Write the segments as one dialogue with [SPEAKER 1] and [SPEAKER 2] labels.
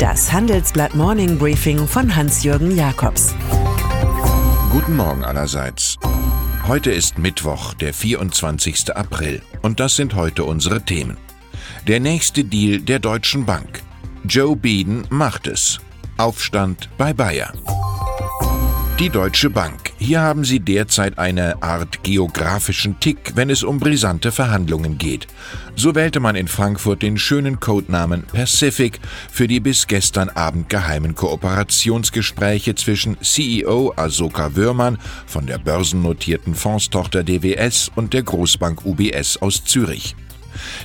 [SPEAKER 1] Das Handelsblatt Morning Briefing von Hans-Jürgen Jakobs.
[SPEAKER 2] Guten Morgen allerseits. Heute ist Mittwoch, der 24. April. Und das sind heute unsere Themen. Der nächste Deal der Deutschen Bank. Joe Biden macht es. Aufstand bei Bayer. Die Deutsche Bank. Hier haben sie derzeit eine Art geografischen Tick, wenn es um brisante Verhandlungen geht. So wählte man in Frankfurt den schönen Codenamen Pacific für die bis gestern Abend geheimen Kooperationsgespräche zwischen CEO Asoka Würmann von der börsennotierten Fondstochter DWS und der Großbank UBS aus Zürich.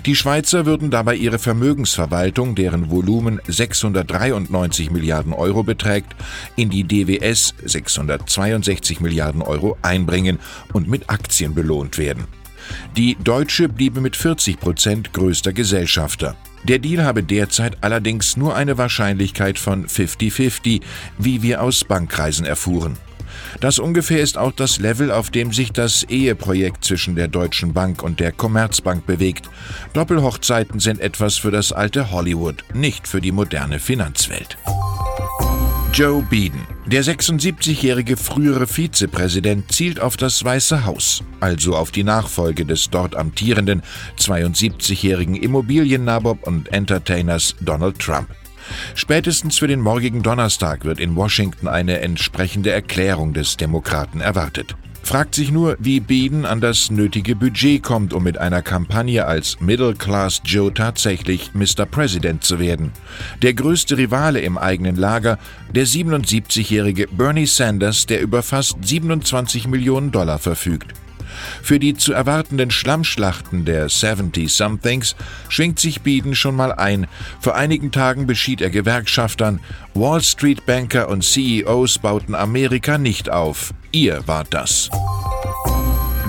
[SPEAKER 2] Die Schweizer würden dabei ihre Vermögensverwaltung, deren Volumen 693 Milliarden Euro beträgt, in die DWS 662 Milliarden Euro einbringen und mit Aktien belohnt werden. Die Deutsche bliebe mit 40 Prozent größter Gesellschafter. Der Deal habe derzeit allerdings nur eine Wahrscheinlichkeit von 50-50, wie wir aus Bankkreisen erfuhren. Das ungefähr ist auch das Level, auf dem sich das Eheprojekt zwischen der Deutschen Bank und der Commerzbank bewegt. Doppelhochzeiten sind etwas für das alte Hollywood, nicht für die moderne Finanzwelt. Joe Biden. Der 76-jährige frühere Vizepräsident zielt auf das Weiße Haus, also auf die Nachfolge des dort amtierenden 72-jährigen Immobiliennabob und Entertainers Donald Trump. Spätestens für den morgigen Donnerstag wird in Washington eine entsprechende Erklärung des Demokraten erwartet. Fragt sich nur, wie Biden an das nötige Budget kommt, um mit einer Kampagne als Middle Class Joe tatsächlich Mr. President zu werden. Der größte Rivale im eigenen Lager, der 77-jährige Bernie Sanders, der über fast 27 Millionen Dollar verfügt. Für die zu erwartenden Schlammschlachten der 70-Somethings schwingt sich Biden schon mal ein. Vor einigen Tagen beschied er Gewerkschaftern, Wall Street Banker und CEOs bauten Amerika nicht auf. Ihr wart das.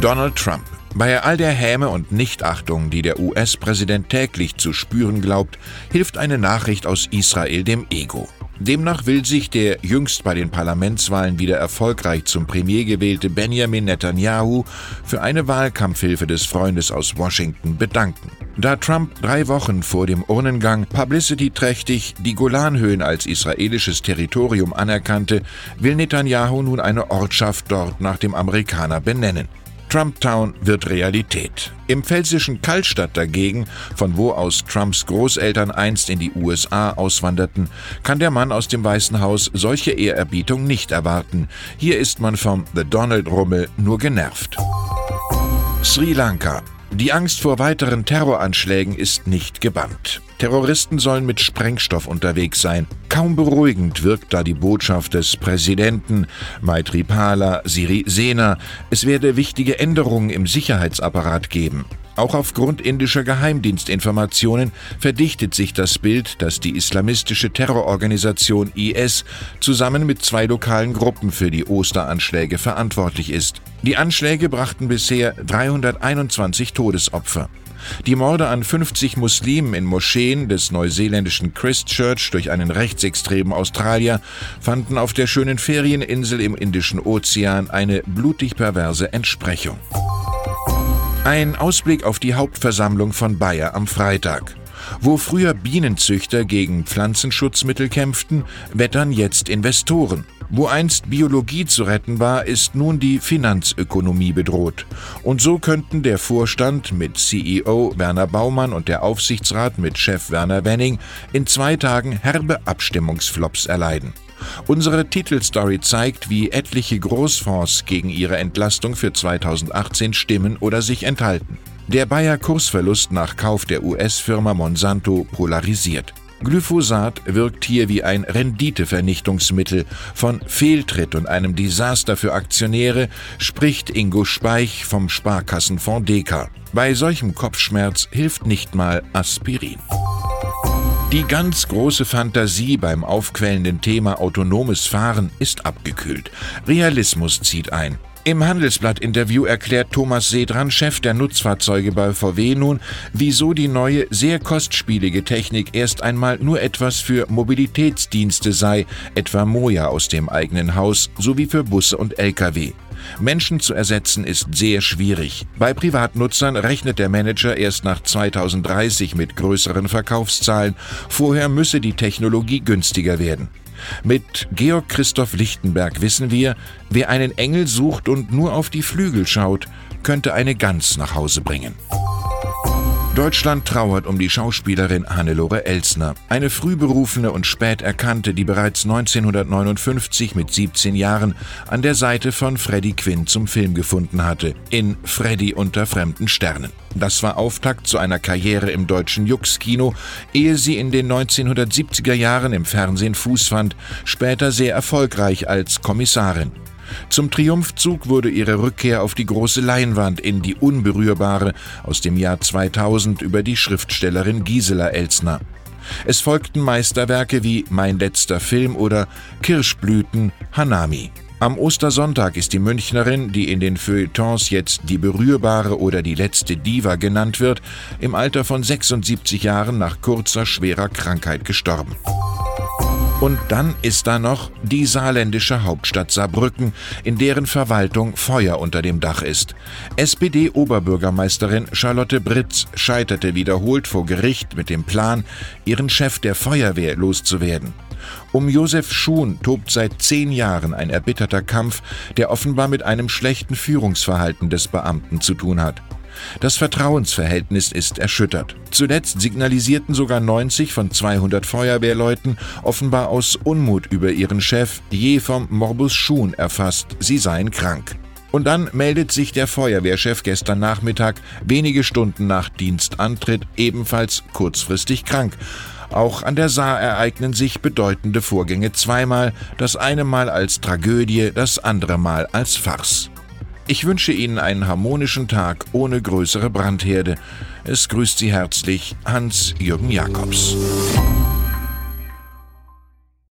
[SPEAKER 2] Donald Trump. Bei all der Häme und Nichtachtung, die der US-Präsident täglich zu spüren glaubt, hilft eine Nachricht aus Israel dem Ego. Demnach will sich der jüngst bei den Parlamentswahlen wieder erfolgreich zum Premier gewählte Benjamin Netanyahu für eine Wahlkampfhilfe des Freundes aus Washington bedanken. Da Trump drei Wochen vor dem Urnengang publicity-trächtig die Golanhöhen als israelisches Territorium anerkannte, will Netanyahu nun eine Ortschaft dort nach dem Amerikaner benennen. Trumptown wird Realität. Im pfälzischen Kaltstadt dagegen, von wo aus Trumps Großeltern einst in die USA auswanderten, kann der Mann aus dem Weißen Haus solche Ehrerbietung nicht erwarten. Hier ist man vom The Donald Rummel nur genervt. Sri Lanka. Die Angst vor weiteren Terroranschlägen ist nicht gebannt. Terroristen sollen mit Sprengstoff unterwegs sein. Kaum beruhigend wirkt da die Botschaft des Präsidenten Maithripala Sirisena. Es werde wichtige Änderungen im Sicherheitsapparat geben. Auch aufgrund indischer Geheimdienstinformationen verdichtet sich das Bild, dass die islamistische Terrororganisation IS zusammen mit zwei lokalen Gruppen für die Osteranschläge verantwortlich ist. Die Anschläge brachten bisher 321 Todesopfer. Die Morde an 50 Muslimen in Moscheen des neuseeländischen Christchurch durch einen rechtsextremen Australier fanden auf der schönen Ferieninsel im Indischen Ozean eine blutig perverse Entsprechung. Ein Ausblick auf die Hauptversammlung von Bayer am Freitag. Wo früher Bienenzüchter gegen Pflanzenschutzmittel kämpften, wettern jetzt Investoren. Wo einst Biologie zu retten war, ist nun die Finanzökonomie bedroht. Und so könnten der Vorstand mit CEO Werner Baumann und der Aufsichtsrat mit Chef Werner Wenning in zwei Tagen herbe Abstimmungsflops erleiden. Unsere Titelstory zeigt, wie etliche Großfonds gegen ihre Entlastung für 2018 stimmen oder sich enthalten. Der Bayer Kursverlust nach Kauf der US-Firma Monsanto polarisiert. Glyphosat wirkt hier wie ein Renditevernichtungsmittel. Von Fehltritt und einem Desaster für Aktionäre spricht Ingo Speich vom Sparkassenfonds Deka. Bei solchem Kopfschmerz hilft nicht mal Aspirin. Die ganz große Fantasie beim aufquellenden Thema autonomes Fahren ist abgekühlt. Realismus zieht ein. Im Handelsblatt-Interview erklärt Thomas Sedran, Chef der Nutzfahrzeuge bei VW nun, wieso die neue, sehr kostspielige Technik erst einmal nur etwas für Mobilitätsdienste sei, etwa Moja aus dem eigenen Haus, sowie für Busse und Lkw. Menschen zu ersetzen ist sehr schwierig. Bei Privatnutzern rechnet der Manager erst nach 2030 mit größeren Verkaufszahlen. Vorher müsse die Technologie günstiger werden. Mit Georg Christoph Lichtenberg wissen wir, wer einen Engel sucht und nur auf die Flügel schaut, könnte eine Gans nach Hause bringen. Deutschland trauert um die Schauspielerin Hannelore Elsner, eine frühberufene und spät erkannte, die bereits 1959 mit 17 Jahren an der Seite von Freddie Quinn zum Film gefunden hatte, in Freddy unter fremden Sternen. Das war Auftakt zu einer Karriere im deutschen Jux-Kino, ehe sie in den 1970er Jahren im Fernsehen Fuß fand, später sehr erfolgreich als Kommissarin. Zum Triumphzug wurde ihre Rückkehr auf die große Leinwand in Die Unberührbare aus dem Jahr 2000 über die Schriftstellerin Gisela Elsner. Es folgten Meisterwerke wie Mein letzter Film oder Kirschblüten Hanami. Am Ostersonntag ist die Münchnerin, die in den Feuilletons jetzt die Berührbare oder die letzte Diva genannt wird, im Alter von 76 Jahren nach kurzer schwerer Krankheit gestorben. Und dann ist da noch die saarländische Hauptstadt Saarbrücken, in deren Verwaltung Feuer unter dem Dach ist. SPD-Oberbürgermeisterin Charlotte Britz scheiterte wiederholt vor Gericht mit dem Plan, ihren Chef der Feuerwehr loszuwerden. Um Josef Schuhn tobt seit zehn Jahren ein erbitterter Kampf, der offenbar mit einem schlechten Führungsverhalten des Beamten zu tun hat. Das Vertrauensverhältnis ist erschüttert. Zuletzt signalisierten sogar 90 von 200 Feuerwehrleuten offenbar aus Unmut über ihren Chef, je vom Morbus Schuhn erfasst, sie seien krank. Und dann meldet sich der Feuerwehrchef gestern Nachmittag, wenige Stunden nach Dienstantritt, ebenfalls kurzfristig krank. Auch an der Saar ereignen sich bedeutende Vorgänge zweimal, das eine Mal als Tragödie, das andere Mal als Farce. Ich wünsche Ihnen einen harmonischen Tag ohne größere Brandherde. Es grüßt Sie herzlich Hans-Jürgen Jakobs.